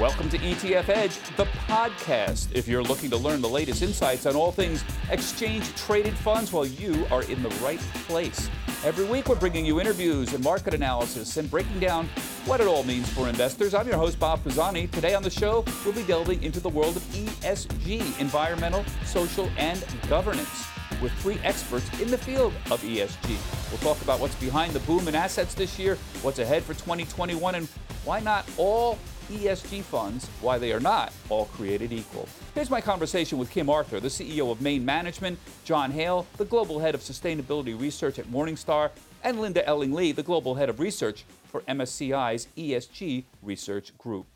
Welcome to ETF Edge, the podcast. If you're looking to learn the latest insights on all things exchange traded funds, well, you are in the right place. Every week, we're bringing you interviews and market analysis and breaking down what it all means for investors. I'm your host, Bob Pisani. Today on the show, we'll be delving into the world of ESG, environmental, social, and governance, with three experts in the field of ESG. We'll talk about what's behind the boom in assets this year, what's ahead for 2021, and why not all ESG funds, why they are not all created equal. Here's my conversation with Kim Arthur, the CEO of Main Management, John Hale, the Global Head of Sustainability Research at Morningstar, and Linda Eling Lee, the Global Head of Research for MSCI's ESG Research Group.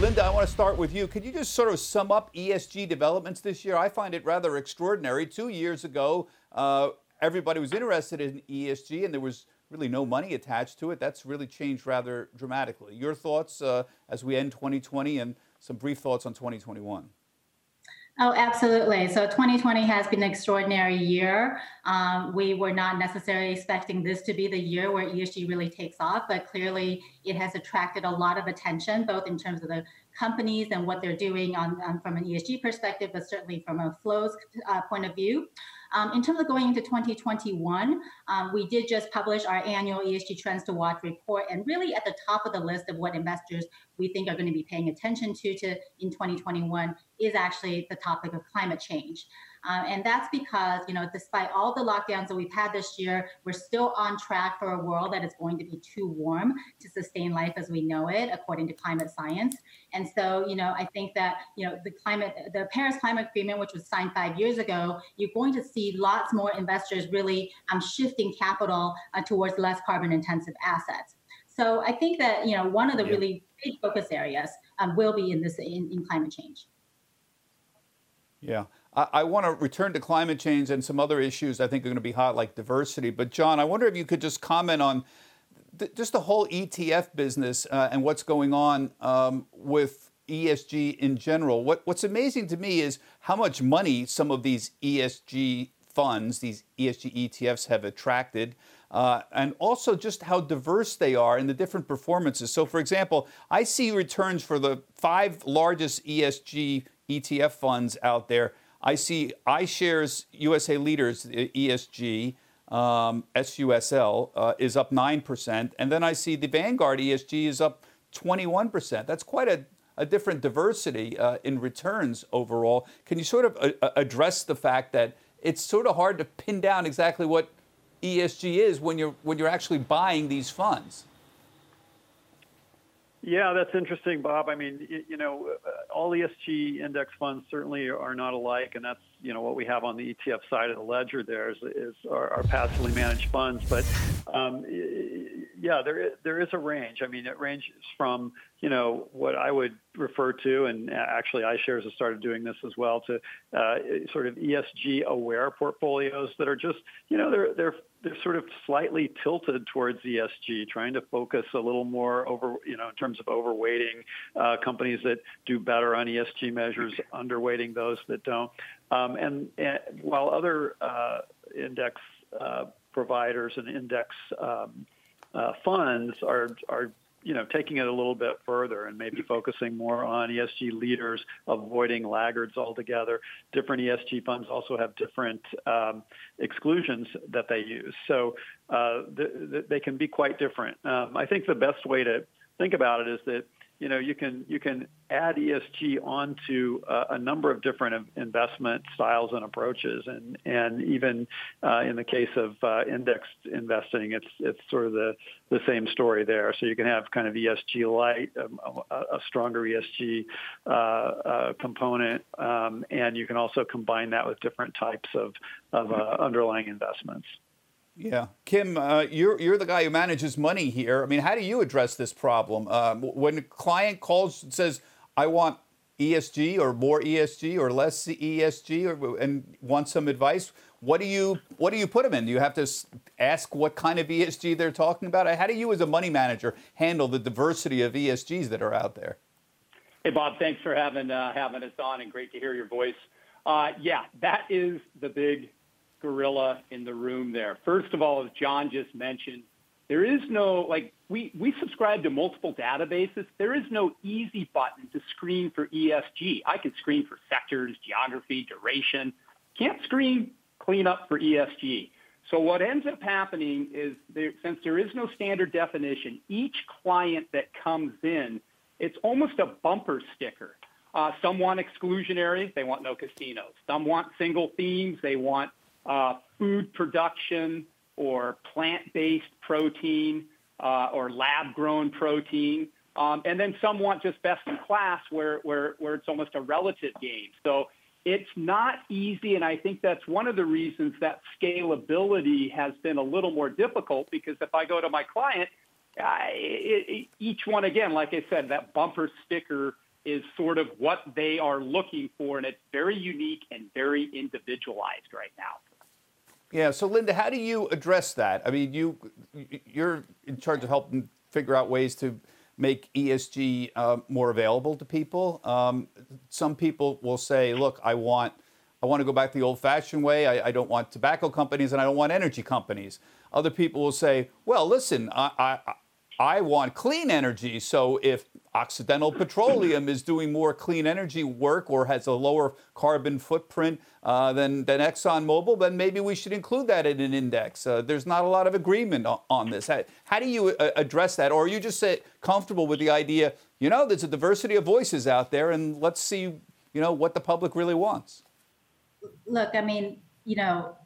Linda, I want to start with you. Could you just sort of sum up ESG developments this year? I find it rather extraordinary. Two years ago, uh, everybody was interested in ESG, and there was really no money attached to it. That's really changed rather dramatically. Your thoughts uh, as we end 2020 and some brief thoughts on 2021. Oh, absolutely. So 2020 has been an extraordinary year. Um, we were not necessarily expecting this to be the year where ESG really takes off, but clearly it has attracted a lot of attention, both in terms of the companies and what they're doing on, um, from an ESG perspective, but certainly from a flows uh, point of view. Um, in terms of going into 2021, um, we did just publish our annual ESG Trends to Watch report, and really at the top of the list of what investors we think are going to be paying attention to, to in 2021 is actually the topic of climate change. Um, and that's because, you know, despite all the lockdowns that we've had this year, we're still on track for a world that is going to be too warm to sustain life as we know it, according to climate science. And so, you know, I think that, you know, the climate, the Paris Climate Agreement, which was signed five years ago, you're going to see lots more investors really um, shifting capital uh, towards less carbon intensive assets. So I think that, you know, one of the yeah. really big focus areas um, will be in this in, in climate change. Yeah. I, want to return to climate change and some other issues I think are going to be hot, like diversity. But, John, I wonder if you could just comment on th- just the whole ETF business uh, and what's going on um, with ESG in general. What, what's amazing to me is how much money some of these ESG funds, these ESG ETFs, have attracted. Uh, and also just how diverse they are in the different performances. So, for example, I see returns for the five largest ESG ETF funds out there I see iShares USA Leaders ESG, um, SUSL, uh, is up 9%. And then I see the Vanguard ESG is up 21%. That's quite a, a different diversity uh, in returns overall. Can you sort of uh, uh address the fact that it's sort of hard to pin down exactly what ESG is when you're, when you're actually buying these funds? Yeah, that's interesting, Bob. I mean, you know, uh, all ESG index funds certainly are not alike, and that's you know what we have on the ETF side of the ledger. There is, is our, our passively managed funds, but um, yeah, there is, there is a range. I mean, it ranges from you know what I would refer to, and actually iShares has started doing this as well, to uh, sort of ESG aware portfolios that are just you know they're they're they're sort of slightly tilted towards ESG, trying to focus a little more over, you know, in terms of overweighting uh, companies that do better on ESG measures, underweighting those that don't. Um, and, and, while other uh, index uh, providers and index um, uh, funds are are you know, taking it a little bit further and maybe focusing more on ESG leaders, avoiding laggards altogether. Different ESG funds also have different um, exclusions that they use, so uh, th- th- they can be quite different. Um, I think the best way to think about it is that you know you can you can add ESG onto uh, a number of different investment styles and approaches, and and even uh, in the case of uh, indexed investing, it's it's sort of the the same story there. So you can have kind of ESG light, um, a, a, stronger ESG uh, uh, component, um, and you can also combine that with different types of of uh, underlying investments. Yeah, Kim, uh, you're you're the guy who manages money here. I mean, how do you address this problem? Um, when a client calls and says, "I want ESG or more ESG or less ESG or, and want some advice, what do you what do you put them in? Do you have to ask what kind of ESG they're talking about? How do you, as a money manager, handle the diversity of ESGs that are out there? Hey, Bob, thanks for having uh, having us on, and great to hear your voice. Uh, yeah, that is the big gorilla in the room there. First of all, as John just mentioned, there is no like we we subscribe to multiple databases. There is no easy button to screen for ESG. I can screen for sectors, geography, duration. Can't screen clean up for ESG. So what ends up happening is there, since there is no standard definition, each client that comes in, it's almost a bumper sticker. Uh, some want exclusionary, they want no casinos. Some want single themes, they want uh, food production or plant-based protein uh, or lab-grown protein. Um, and then some want just best in class where, where, where it's almost a relative game. So it's not easy, and I think that's one of the reasons that scalability has been a little more difficult because if I go to my client, I, it, each one, again, like I said, that bumper sticker is sort of what they are looking for, and it's very unique and very individualized right now. Yeah. So, Linda, how do you address that? I mean, you you're in charge of helping figure out ways to make ESG uh, more available to people. Um, some people will say, "Look, I want." I want to go back the old fashioned way. I, I, don't want tobacco companies and I don't want energy companies. Other people will say, well, listen, I, I, I want clean energy. So if Occidental Petroleum is doing more clean energy work or has a lower carbon footprint uh, than, than ExxonMobil, then maybe we should include that in an index. Uh, there's not a lot of agreement on, on this. How, how, do you uh, address that? Or are you just say, comfortable with the idea, you know, there's a diversity of voices out there and let's see, you know, what the public really wants? Look, I mean, you know,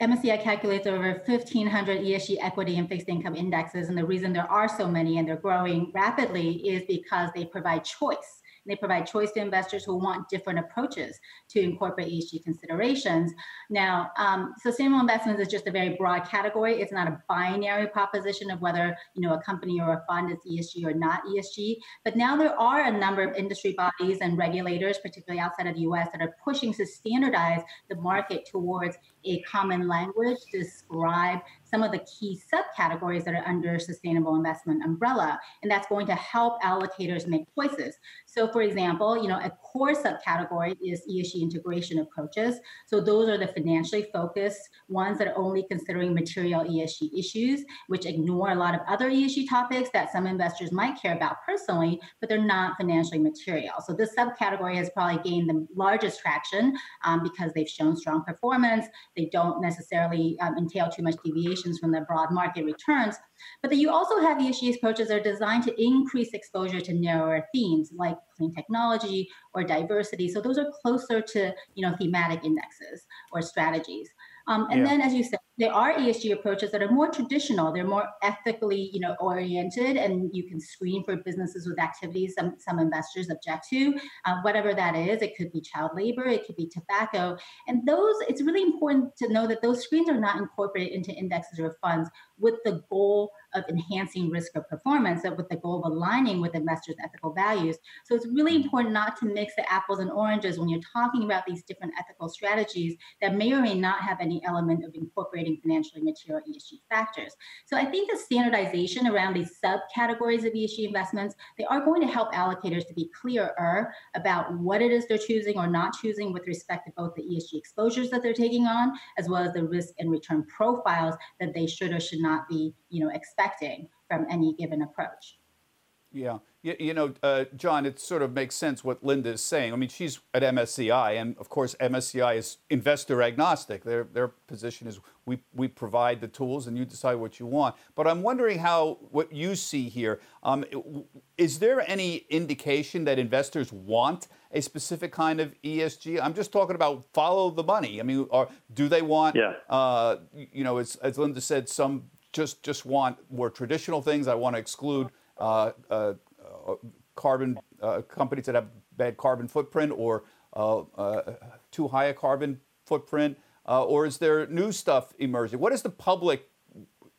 MSCI calculates over 1,500 ESG equity and fixed income indexes. And the reason there are so many and they're growing rapidly is because they provide choice. They provide choice to investors who want different approaches to incorporate ESG considerations. Now, um, sustainable investments is just a very broad category. It's not a binary proposition of whether you know a company or a fund is ESG or not ESG. But now there are a number of industry bodies and regulators, particularly outside of the U.S., that are pushing to standardize the market towards a common language describe some of the key subcategories that are under sustainable investment umbrella and that's going to help allocators make choices. So for example you know a core subcategory is esg integration approaches. So those are the financially focused ones that are only considering material esg issues which ignore a lot of other esg topics that some investors might care about personally but they're not financially material. So this subcategory has probably gained the largest traction um, because they've shown strong performance they don't necessarily um, entail too much deviations from the broad market returns. But then you also have ESG approaches that are designed to increase exposure to narrower themes like clean technology or diversity. So those are closer to you know thematic indexes or strategies. Um, and yeah. then, as you said, there are ESG approaches that are more traditional. They're more ethically, you know, oriented, and you can screen for businesses with activities some some investors object to, uh, whatever that is. It could be child labor, it could be tobacco, and those. It's really important to know that those screens are not incorporated into indexes or funds with the goal enhancing risk of performance, but with the goal of aligning with investors' ethical values. So it's really mm-hmm. important not to mix the apples and oranges when you're talking about these different ethical strategies that may or may not have any element of incorporating financially material ESG factors. So I think the standardization around these subcategories of ESG investments, they are going to help allocators to be clearer about what it is they're choosing or not choosing with respect to both the ESG exposures that they're taking on, as well as the risk and return profiles that they should or should not be, you know, expecting from any given approach. Yeah. You, you know, uh, John, it sort of makes sense what Linda is saying. I mean, she's at MSCI, and of course, MSCI is investor agnostic. Their, their position is we, we provide the tools and you decide what you want. But I'm wondering how, what you see here, um, is there any indication that investors want a specific kind of ESG? I'm just talking about follow the money. I mean, or do they want, yeah. uh, you know, as, as Linda said, some just, just want more traditional things. I want to exclude uh, uh, carbon uh, companies that have bad carbon footprint or uh, uh, too high a carbon footprint? or is there new stuff emerging? What is the public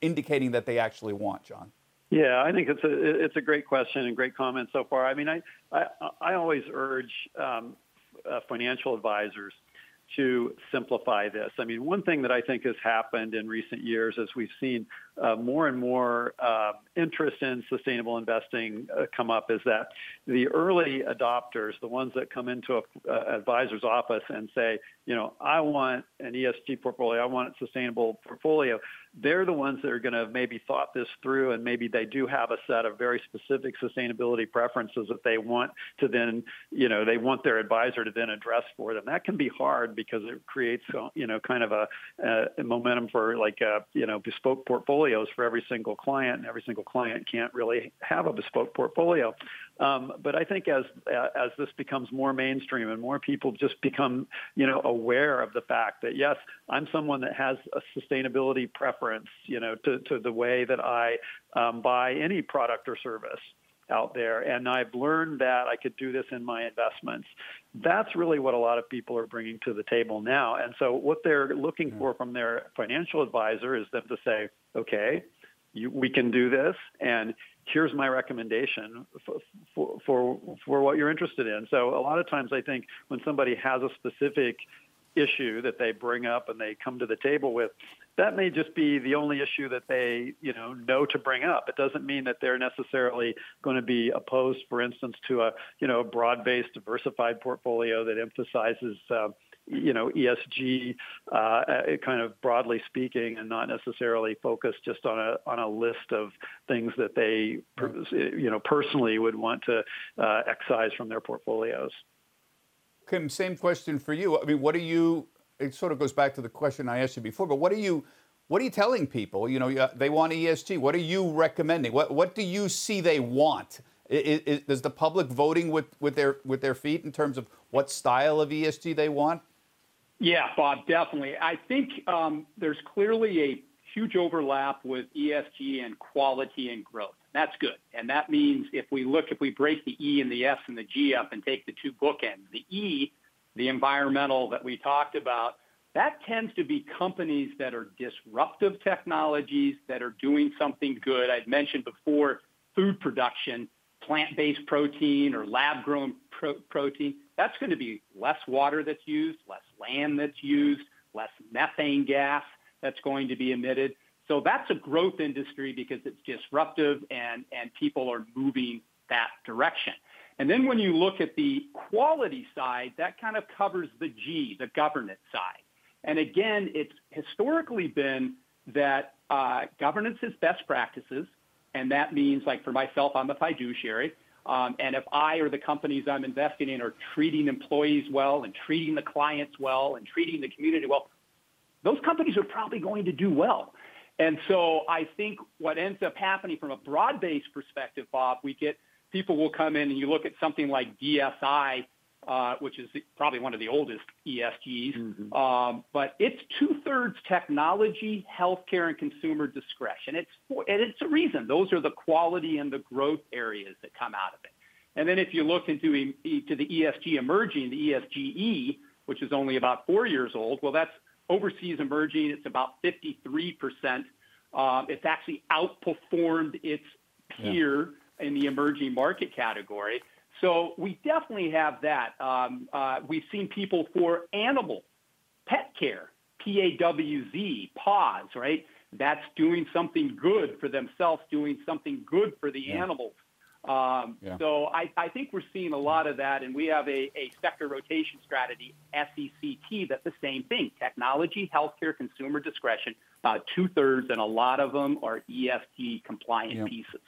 indicating that they actually want, John? Yeah, I think it's a it's a great question and great comment so far. I mean, I I, I always urge um, financial advisors to simplify this. I mean, one thing that I think has happened in recent years is we've seen uh, more and more uh, interest in sustainable investing uh, come up is that the early adopters, the ones that come into an uh, advisor's office and say, you know, I want an ESG portfolio, I want a sustainable portfolio, they're the ones that are going to maybe thought this through and maybe they do have a set of very specific sustainability preferences that they want to then, you know, they want their advisor to then address for them. That can be hard because it creates, uh, you know, kind of a, a momentum for like, a, you know, bespoke portfolios for every single client, and every single client can't really have a bespoke portfolio. Um, but I think as as this becomes more mainstream and more people just become you know aware of the fact that yes, I'm someone that has a sustainability preference, you know, to to the way that I um, buy any product or service out there. And I've learned that I could do this in my investments. That's really what a lot of people are bringing to the table now. And so what they're looking for from their financial advisor is them to say, okay, you, we can do this, and here's my recommendation for, for, for, for what you're interested in. So a lot of times I think when somebody has a specific issue that they bring up and they come to the table with, that may just be the only issue that they, you know, know to bring up. It doesn't mean that they're necessarily going to be opposed, for instance, to a, you know, broad-based, diversified portfolio that emphasizes uh, you know, ESG uh, uh, kind of broadly speaking, and not necessarily focused just on a on a list of things that they, you know, personally would want to uh, excise from their portfolios. Kim, same question for you. I mean, what are you? It sort of goes back to the question I asked you before, but what are you? What are you telling people? You know, they want ESG. What are you recommending? What What do you see they want? Is, is, is the public voting with, with their with their feet in terms of what style of ESG they want? Yeah, Bob, definitely. I think um, there's clearly a huge overlap with ESG and quality and growth. That's good. And that means if we look, if we break the E and the S and the G up and take the two bookends, the E, the environmental that we talked about, that tends to be companies that are disruptive technologies that are doing something good. I'd mentioned before food production, plant based protein or lab grown pro- protein that's going to be less water that's used, less land that's used, less methane gas that's going to be emitted. So that's a growth industry because it's disruptive and, and people are moving that direction. And then when you look at the quality side, that kind of covers the G, the governance side. And again, it's historically been that uh, governance is best practices. And that means, like for myself, I'm a fiduciary. Um, and if I or the companies I'm investing in are treating employees well and treating the clients well and treating the community well, those companies are probably going to do well. And so I think what ends up happening from a broad-based perspective, Bob, we get people will come in and you look at something like DSI uh, which is probably one of the oldest ESGs. Mm-hmm. Um, but it's two thirds technology, healthcare, and consumer discretion. It's for, and it's a reason. Those are the quality and the growth areas that come out of it. And then if you look into to the ESG emerging, the ESGE, which is only about four years old, well, that's overseas emerging. It's about 53 percent. Um, it's actually outperformed its peer yeah. in the emerging market category. So we definitely have that. Um, uh, we've seen people for animal pet care, P-A-W-Z, pause, right? That's doing something good for themselves, doing something good for the yeah. animals. Um, yeah. So I, I, think we're seeing a lot of that, and we have a, a sector rotation strategy, SECT, that's the same thing: technology, healthcare, consumer discretion. About two thirds, and a lot of them are ESG compliant yeah. pieces.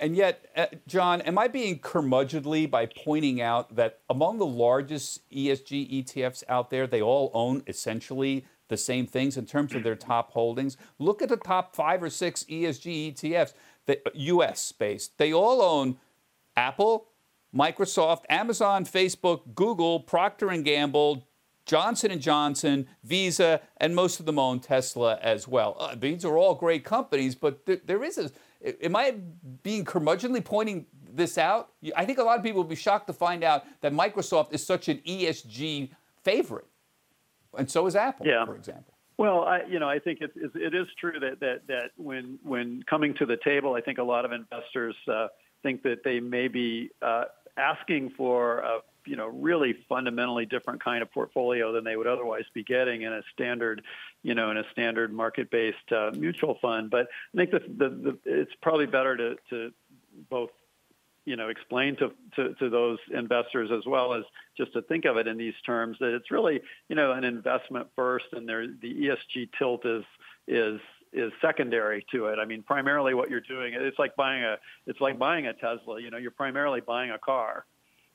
And yet, uh, John, am I being curmudgeonly by pointing out that among the largest ESG ETFs out there, they all own essentially the same things in terms of their top holdings? Look at the top five or six ESG ETFs, that US based. They all own Apple, Microsoft, Amazon, Facebook, Google, Procter and Gamble, Johnson & Johnson, Visa, and most of them own Tesla as well. Uh, these are all great companies, but th- there is a Am I being curmudgeonly pointing this out? I think a lot of people will be shocked to find out that Microsoft is such an ESG favorite, and so is Apple, yeah. for example. Well, I, you know, I think it, it is true that, that, that when, when coming to the table, I think a lot of investors uh, think that they may be uh, asking for a you know really fundamentally different kind of portfolio than they would otherwise be getting in a standard you know in a standard market based uh, mutual fund but i think the, the, the it's probably better to to both you know explain to, to, to those investors as well as just to think of it in these terms that it's really you know an investment first and there the ESG tilt is is is secondary to it. I mean, primarily what you're doing, it's like buying a, it's like buying a Tesla. You know, you're primarily buying a car,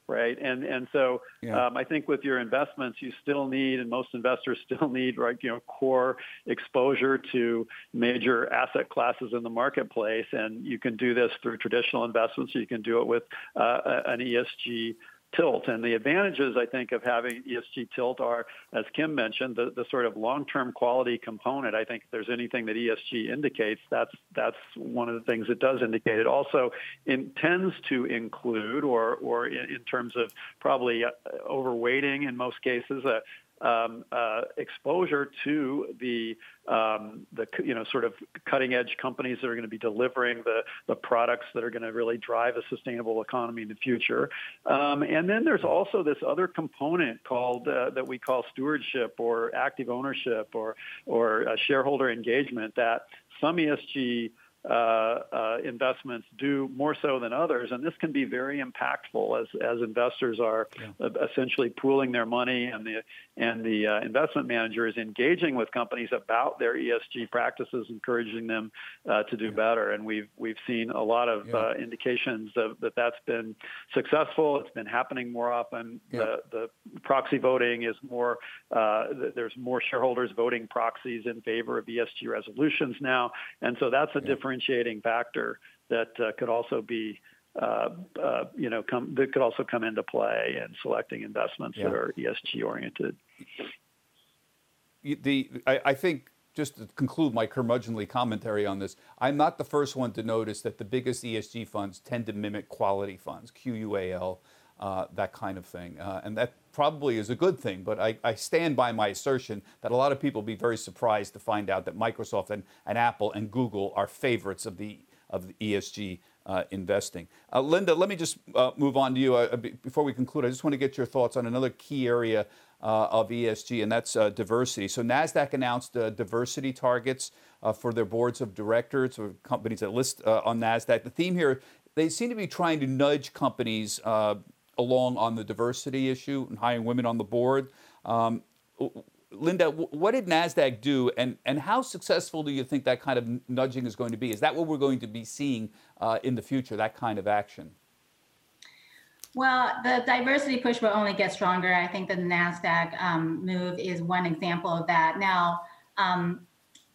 right? And and so yeah. um, I think with your investments, you still need, and most investors still need, right, you know, core exposure to major asset classes in the marketplace, and you can do this through traditional investments. You can do it with uh, an ESG tilt. And the advantages, I think, of having ESG tilt are, as Kim mentioned, the, the sort of long-term quality component. I think if there's anything that ESG indicates, that's that's one of the things it does indicate. It also intends to include, or or in, in terms of probably uh, overweighting in most cases, a, um, uh, exposure to the um, the you know sort of cutting edge companies that are going to be delivering the the products that are going to really drive a sustainable economy in the future. Um, and then there's also this other component called uh, that we call stewardship or active ownership or or uh, shareholder engagement that some ESG uh, uh, investments do more so than others, and this can be very impactful as as investors are yeah. essentially pooling their money, and the and the uh, investment manager is engaging with companies about their ESG practices, encouraging them uh, to do yeah. better. And we've we've seen a lot of yeah. Uh, indications of, that that's been successful. It's been happening more often. The the proxy voting is more. Uh, there's more shareholders voting proxies in favor of ESG resolutions now, and so that's a different differentiating factor that uh, could also be uh, uh, you know, come, that could also come into play in selecting investments yeah. that are ESG oriented. The I, I, think just to conclude my curmudgeonly commentary on this, I'm not the first one to notice that the biggest ESG funds tend to mimic quality funds, QUAL, uh, that kind of thing, uh, and that probably is a good thing. But I, I, stand by my assertion that a lot of people will be very surprised to find out that Microsoft and, and Apple and Google are favorites of the of the ESG uh, investing. Uh, Linda, let me just uh, move on to you uh, before we conclude. I just want to get your thoughts on another key area uh, of ESG, and that's uh, diversity. So Nasdaq announced diversity targets for their boards of directors or companies that list on Nasdaq. The theme here, they seem to be trying to nudge companies along on the diversity issue and hiring women on the board. Um, Linda, what did NASDAQ do, and, and how successful do you think that kind of nudging is going to be? Is that what we're going to be seeing uh, in the future, that kind of action? Well, the diversity push will only get stronger. I think the NASDAQ um, move is one example of that. Now, um,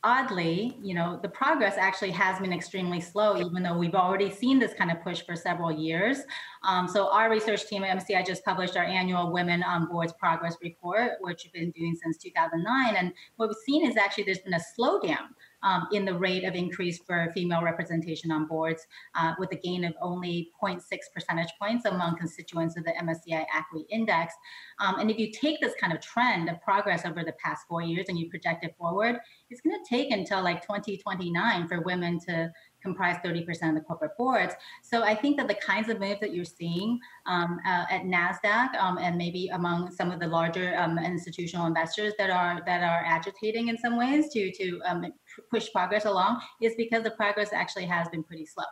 oddly, you know, the progress actually has been extremely slow, even though we've already seen this kind of push for several years. Um, so our research team at MSCI just published our annual Women on Boards Progress Report, which we've been doing since 2009. And what we've seen is actually there's been a slowdown um, in the rate of increase for female representation on boards, uh, with a gain of only 0.6 percentage points among constituents of the MSCI ACWI index. Um, and if you take this kind of trend of progress over the past four years and you project it forward, it's going to take until like 2029 for women to comprise 30% of the corporate boards. So I think that the kinds of moves that you're seeing um, uh, at Nasdaq um, and maybe among some of the larger um, institutional investors that are that are agitating in some ways to to um, push progress along is because the progress actually has been pretty slow.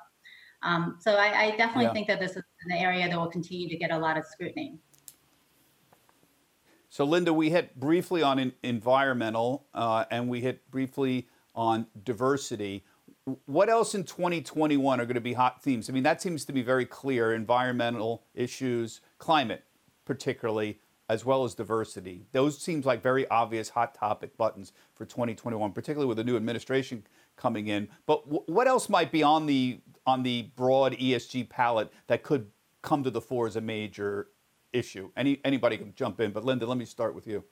Um, so I, I definitely yeah. think that this is an area that will continue to get a lot of scrutiny. So, Linda, we hit briefly on environmental uh, and we hit briefly on diversity what else in 2021 are going to be hot themes? I mean, that seems to be very clear environmental issues, climate, particularly, as well as diversity. Those seems like very obvious hot topic buttons for 2021, particularly with the new administration coming in. But w- what else might be on the on the broad ESG palette that could come to the fore as a major issue? Any anybody can jump in, but Linda, let me start with you.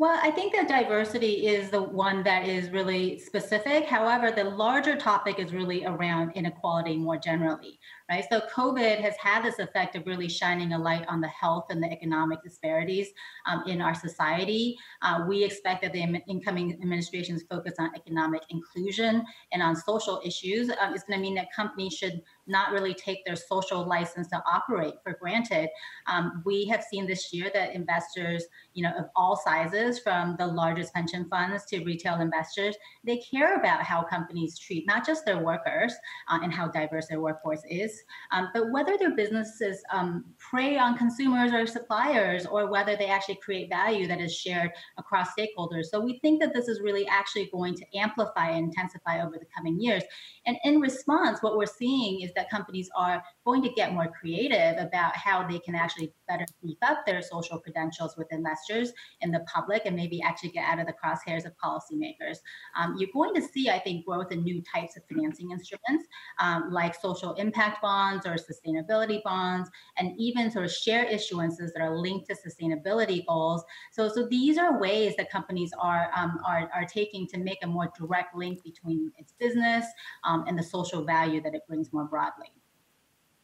Well, I think that diversity is the one that is really specific. However, the larger topic is really around inequality more generally, right? So COVID has had this effect of really shining a light on the health and the economic disparities um, in our society. Uh, we expect that the incoming administration's focus on economic inclusion and on social issues um, is going to mean that companies should not really take their social license to operate for granted. Um, we have seen this year that investors, you know, of all sizes, from the largest pension funds to retail investors, they care about how companies treat not just their workers uh, and how diverse their workforce is, um, but whether their businesses um, prey on consumers or suppliers, or whether they actually create value that is shared across stakeholders. So we think that this is really actually going to amplify and intensify over the coming years. And in response, what we're seeing is that companies are going to get more creative about how they can actually better beef up their social credentials with investors and the public and maybe actually get out of the crosshairs of policymakers. Um, you're going to see, I think, growth in new types of financing instruments um, like social impact bonds or sustainability bonds, and even sort of share issuances that are linked to sustainability goals. So, so these are ways that companies are, um, are, are taking to make a more direct link between its business um, and the social value that it brings more broadly.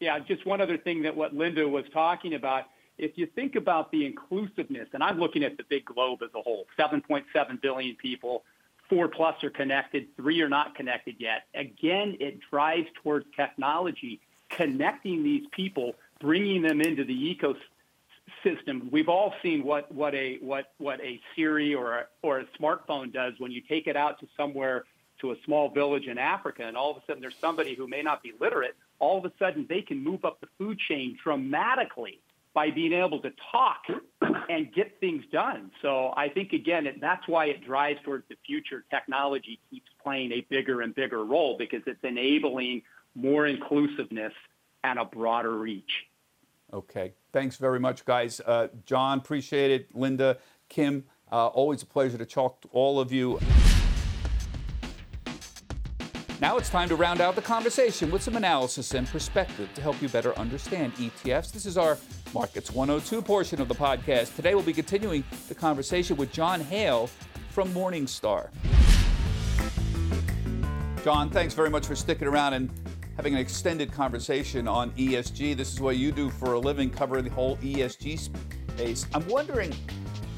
Yeah, just one other thing that what Linda was talking about. If you think about the inclusiveness, and I'm looking at the big globe as a whole, 7.7 billion people, four plus are connected, three are not connected yet. Again, it drives towards technology, connecting these people, bringing them into the ecosystem. We've all seen what, what a what what a Siri or a, or a smartphone does when you take it out to somewhere to a small village in Africa, and all of a sudden there's somebody who may not be literate. All of a sudden they can move up the food chain dramatically by being able to talk and get things done. So I think again that's why it drives towards the future. Technology keeps playing a bigger and bigger role because it's enabling more inclusiveness and a broader reach. Okay, thanks very much, guys. Uh, John, appreciate it. Linda, Kim, uh, always a pleasure to talk to all of you. Now it's time to round out the conversation with some analysis and perspective to help you better understand ETFs. This is our Markets 102 portion of the podcast. Today we'll be continuing the conversation with John Hale from Morningstar. John, thanks very much for sticking around and having an extended conversation on ESG. This is what you do for a living, covering the whole ESG space. I'm wondering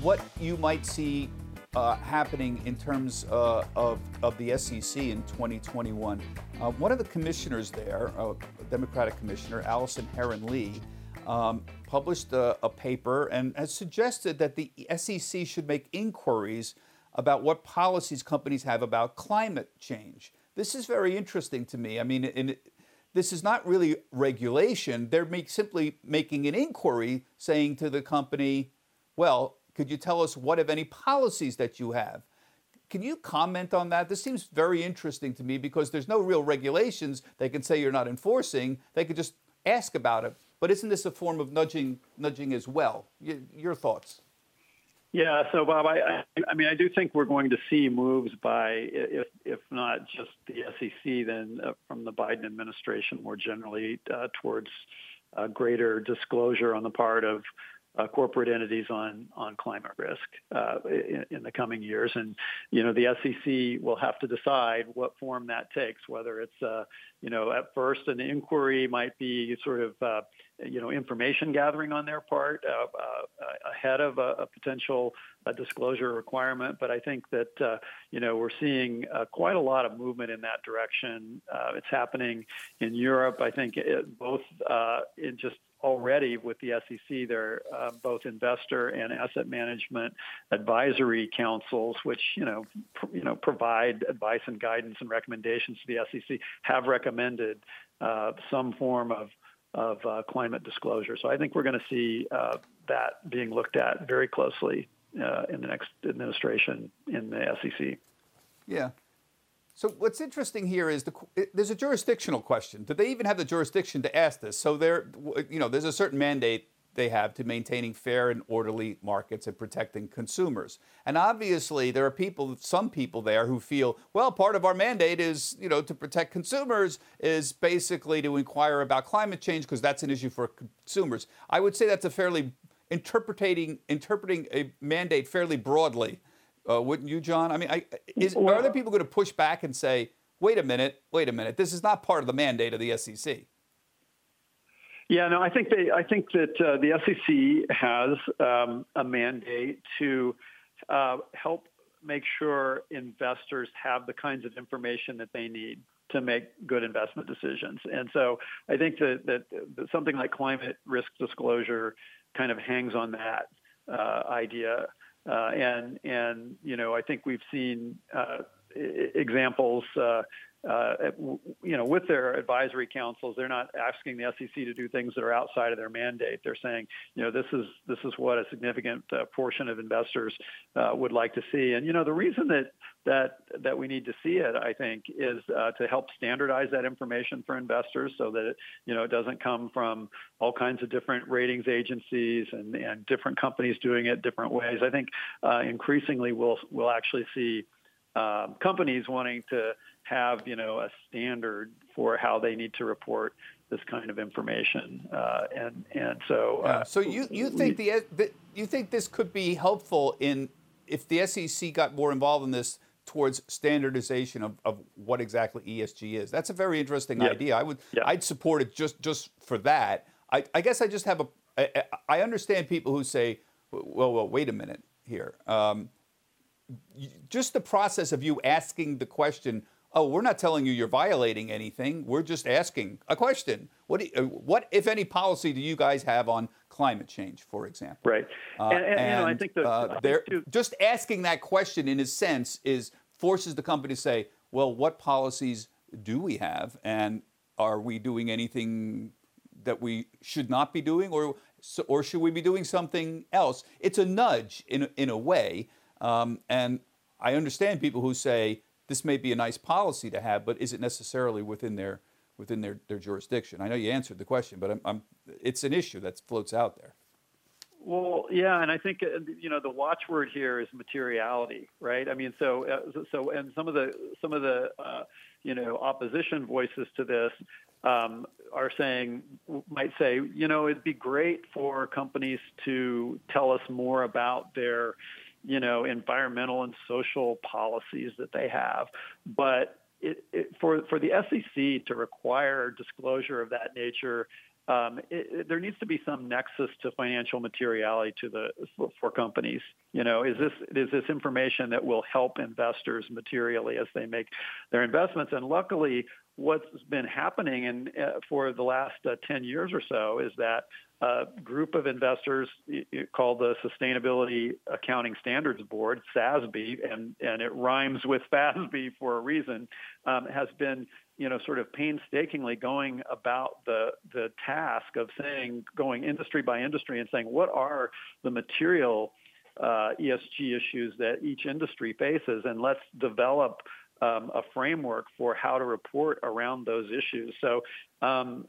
what you might see uh, happening in terms uh, of, of the SEC in 2021. Uh, one of the commissioners there, a Democratic commissioner, Allison Herren Lee, um, published a, a, paper and has suggested that the SEC should make inquiries about what policies companies have about climate change. This is very interesting to me. I mean, this is not really regulation. They're make, simply making an inquiry saying to the company, well, could you tell us what, if any, policies that you have? Can you comment on that? This seems very interesting to me because there's no real regulations they can say you're not enforcing. They could just ask about it. But isn't this a form of nudging, nudging as well? Your thoughts? Yeah, so Bob, I, I mean, I do think we're going to see moves by, if if not just the SEC, then uh, from the Biden administration more generally uh, towards uh, greater disclosure on the part of uh, corporate entities on on climate risk uh, in, in, the coming years, and you know the SEC will have to decide what form that takes. Whether it's uh, you know at first an inquiry might be sort of uh, you know information gathering on their part uh, uh, ahead of a, a potential disclosure requirement, but I think that you know we're seeing quite a lot of movement in that direction. it's happening in Europe. I think it, both in just already with the SEC. They're uh, both investor and asset management advisory councils, which you know pr- you know provide advice and guidance and recommendations to the SEC, have recommended uh, some form of of uh, climate disclosure. So I think we're going to see uh, that being looked at very closely uh, in the next administration in the SEC. Yeah. So what's interesting here is the, there's a jurisdictional question. Do they even have the jurisdiction to ask this? So there, you know, there's a certain mandate they have to maintaining fair and orderly markets and protecting consumers. And obviously, there are people, some people there who feel, well, part of our mandate is, you know, to protect consumers is basically to inquire about climate change because that's an issue for consumers. I would say that's a fairly interpreting interpreting a mandate fairly broadly uh, wouldn't you, John? I mean, I, is, well, are other people going to push back and say, wait a minute, wait a minute, this is not part of the mandate of the SEC? Yeah, no, I think they. I think that uh, the SEC has um, a mandate to uh, help make sure investors have the kinds of information that they need to make good investment decisions. And so I think that, that, that something like climate risk disclosure kind of hangs on that uh, idea. Uh, and and you know I think we've seen uh, examples uh, uh, you know, with their advisory councils, they're not asking the SEC to do things that are outside of their mandate. They're saying, you know, this is this is what a significant uh, portion of investors uh, would like to see. And you know, the reason that that that we need to see it, I think, is uh, to help standardize that information for investors, so that it, you know it doesn't come from all kinds of different ratings agencies and and different companies doing it different ways. I think uh, increasingly we'll we'll actually see. Um, companies wanting to have you know a standard for how they need to report this kind of information, uh, and and so. Uh, so you you think the, the you think this could be helpful in if the SEC got more involved in this towards standardization of, of what exactly ESG is. That's a very interesting yeah. idea. I would yeah. I'd support it just just for that. I, I guess I just have a I, I understand people who say, well, well, wait a minute here. Um, just the process of you asking the question oh, we're not telling you you're violating anything. We're just asking a question. What, you, what if any, policy do you guys have on climate change, for example? Right. Uh, and, and, and, you know, I think that uh, they're, just asking that question, in a sense, is forces the company to say, well, what policies do we have, and are we doing anything that we should not be doing, or or should we be doing something else? It's a nudge in in a way, um, and I understand people who say this may be a nice policy to have, but is it necessarily within their within their, their jurisdiction? I know you answered the question, but I'm, I'm, it's an issue that floats out there. Well, yeah, and I think uh, you know the watchword here is materiality, right? I mean, so uh, so and some of the some of the uh, you know opposition voices to this um, are saying might say you know it'd be great for companies to tell us more about their you know, environmental and social policies that they have. But it, it, for for the SEC to require disclosure of that nature, um, it, there needs to be some nexus to financial materiality to the for companies. You know, is this is this information that will help investors materially as they make their investments? And luckily, what's been happening in, uh, for the last uh, 10 years or so is that a group of investors called the Sustainability Accounting Standards Board, SASB, and, and it rhymes with FASB for a reason, um, has been you know, sort of painstakingly going about the the task of saying, going industry by industry and saying, what are the material uh, ESG issues that each industry faces, and let's develop um, a framework for how to report around those issues. So um,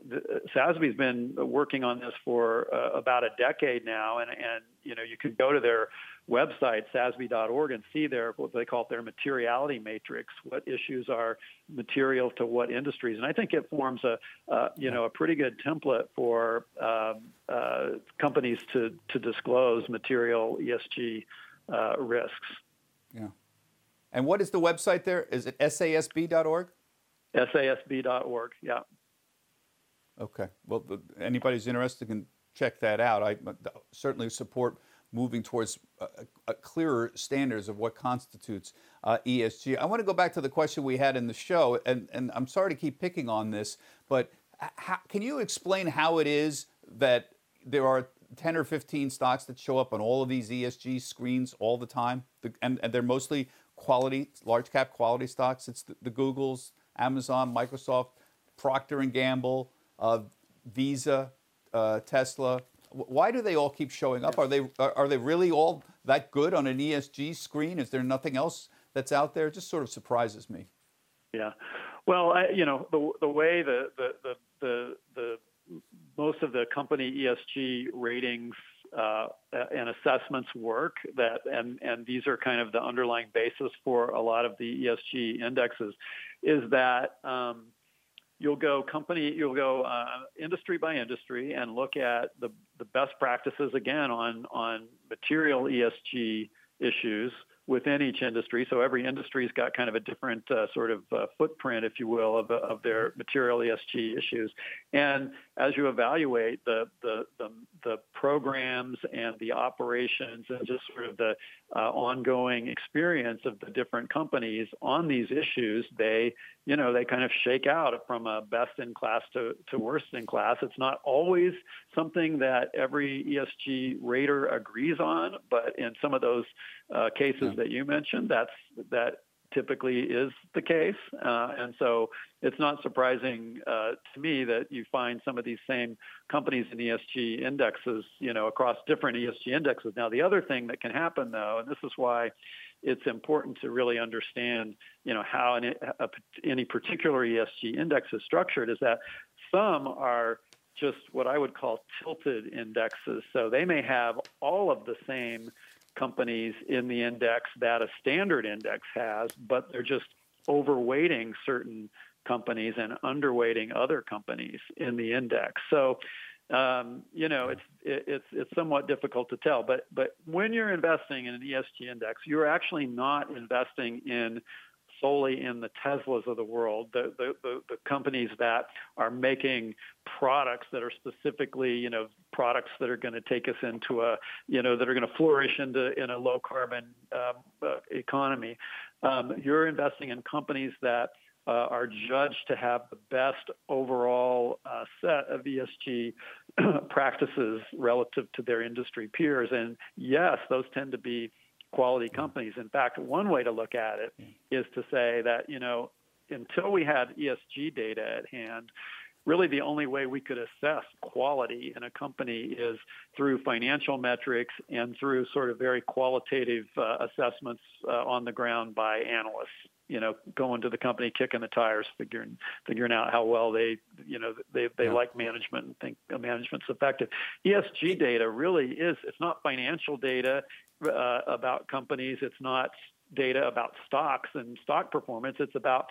SASB's been working on this for uh, about a decade now, and, and you know you could go to their website sasb.org and see their what they call their materiality matrix. What issues are material to what industries, and I think it forms a uh, you know a pretty good template for um, uh, companies to to disclose material ESG uh, risks. Yeah. And what is the website there? Is it sasb.org? sasb.org, yeah. Okay. Well, anybody who's interested can check that out. I certainly support moving towards a, a clearer standards of what constitutes uh, ESG. I want to go back to the question we had in the show, and, and I'm sorry to keep picking on this, but how, can you explain how it is that there are 10 or 15 stocks that show up on all of these ESG screens all the time, the, and, and they're mostly quality, large cap quality stocks. It's the, the Googles, Amazon, Microsoft, Procter and Gamble, uh, Visa, uh, Tesla. Why do they all keep showing up? Are they are they really all that good on an ESG screen? Is there nothing else that's out there? It just sort of surprises me. Yeah, well, I, you know the the way the the the the, the most of the company ESG ratings uh, and assessments work that and and these are kind of the underlying basis for a lot of the ESG indexes is that um, you'll go company you'll go uh, industry by industry and look at the, the best practices again on on material ESG issues within each industry. So every industry's got kind of a different uh, sort of uh, footprint, if you will, of, of their material ESG issues. And as you evaluate the, the, the, the programs and the operations and just sort of the uh, ongoing experience of the different companies on these issues, they, you know, they kind of shake out from a best in class to, to worst in class. It's not always something that every ESG rater agrees on, but in some of those uh, cases yeah. that you mentioned, that's that typically is the case. Uh, and so it's not surprising uh, to me that you find some of these same companies in ESG indexes, you know, across different ESG indexes. Now, the other thing that can happen, though, and this is why it's important to really understand, you know, how any, a, any particular ESG index is structured, is that some are just what I would call tilted indexes. So they may have all of the same companies in the index that a standard index has, but they're just overweighting certain companies and underweighting other companies in the index. So, um, you know, it's it's it's somewhat difficult to tell. But but when you're investing in an ESG index, you're actually not investing in solely in the Teslas of the world, the, the, the, the, companies that are making products that are specifically, you know, products that are going to take us into a, you know, that are going to flourish into in a low carbon um, uh, economy. Um, you're investing in companies that uh, are judged to have the best overall uh, set of ESG practices relative to their industry peers. And yes, those tend to be quality companies. In fact, one way to look at it is to say that, you know, until we had ESG data at hand, really the only way we could assess quality in a company is through financial metrics and through sort of very qualitative uh, assessments uh, on the ground by analysts you know, going to the company, kicking the tires, figuring figuring out how well they, you know, they they yeah. like management and think management's effective. ESG data really is. It's not financial data uh, about companies. It's not data about stocks and stock performance. It's about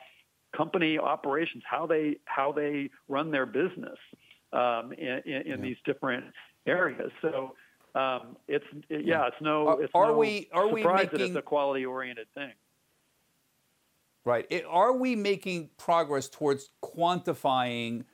company operations, how they how they run their business um, in, in, yeah. these different areas. So. Um, it's it, yeah, it's no. It's are no we are surprise we making, that it's a quality oriented thing. Right. It, are we making progress towards quantifying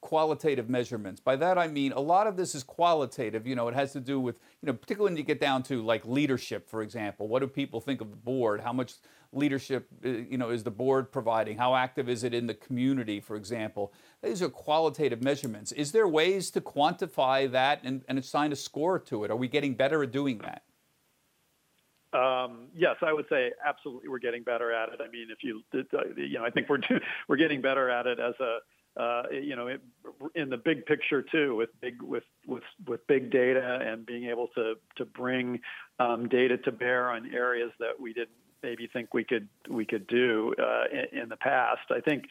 qualitative measurements? By that I mean a lot of this is qualitative. You know, it has to do with, you know, particularly when you get down to like leadership, for example. What do people think of the board? How much leadership, uh, you know, is the board providing? How active is it in the community, for example? These are qualitative measurements. Is there ways to quantify that and, and assign a score to it? Are we getting better at doing that? Um, yes, I would say absolutely we're getting better at it. I mean, if you, you know, I think we're we're getting better at it as a, uh, you know, in the big picture too, with big with with with big data and being able to to bring um, data to bear on areas that we didn't maybe think we could we could do uh, in, in, the past. I think.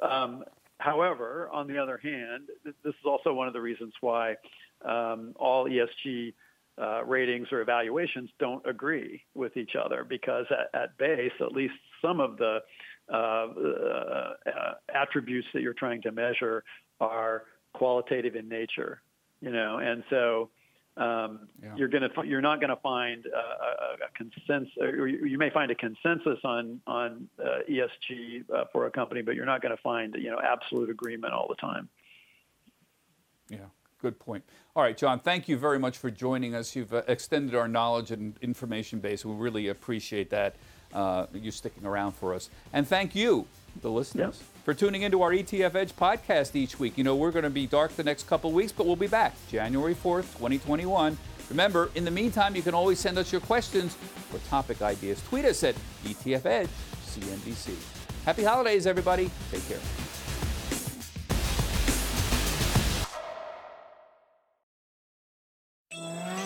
Um, however, on the other hand, this is also one of the reasons why um, all ESG uh, ratings or evaluations don't agree with each other because at, at base, at least some of the attributes that you're trying to measure are qualitative in nature, you know, and so um, yeah. you're going to you're not going to find a, a, a consensus, you may find a consensus on on uh, ESG uh, for a company, but you're not going to find you know absolute agreement all the time. Yeah. Good point. All right, John, thank you very much for joining us. You've uh, extended our knowledge and information base. We really appreciate that, uh, you sticking around for us. And thank you, the listeners, for tuning into our ETF Edge podcast each week. You know, we're going to be dark the next couple weeks, but we'll be back January 4th, 2021. Remember, in the meantime, you can always send us your questions or topic ideas. Tweet us at ETF Edge CNBC. Happy holidays, everybody. Take care.